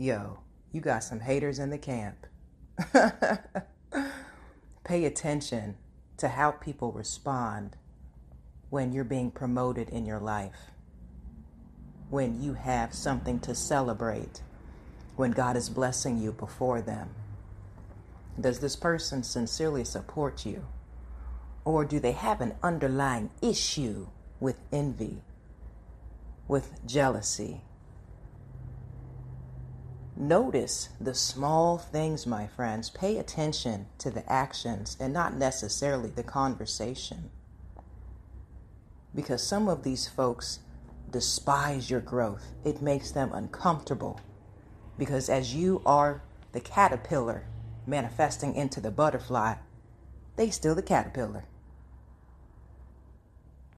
yo, you got some haters in the camp. Pay attention to how people respond when you're being promoted in your life, when you have something to celebrate, when God is blessing you before them. Does this person sincerely support you? Or do they have an underlying issue with envy, with jealousy? Notice the small things, my friends. Pay attention to the actions and not necessarily the conversation. Because some of these folks despise your growth, it makes them uncomfortable. Because as you are the caterpillar manifesting into the butterfly, they still the caterpillar.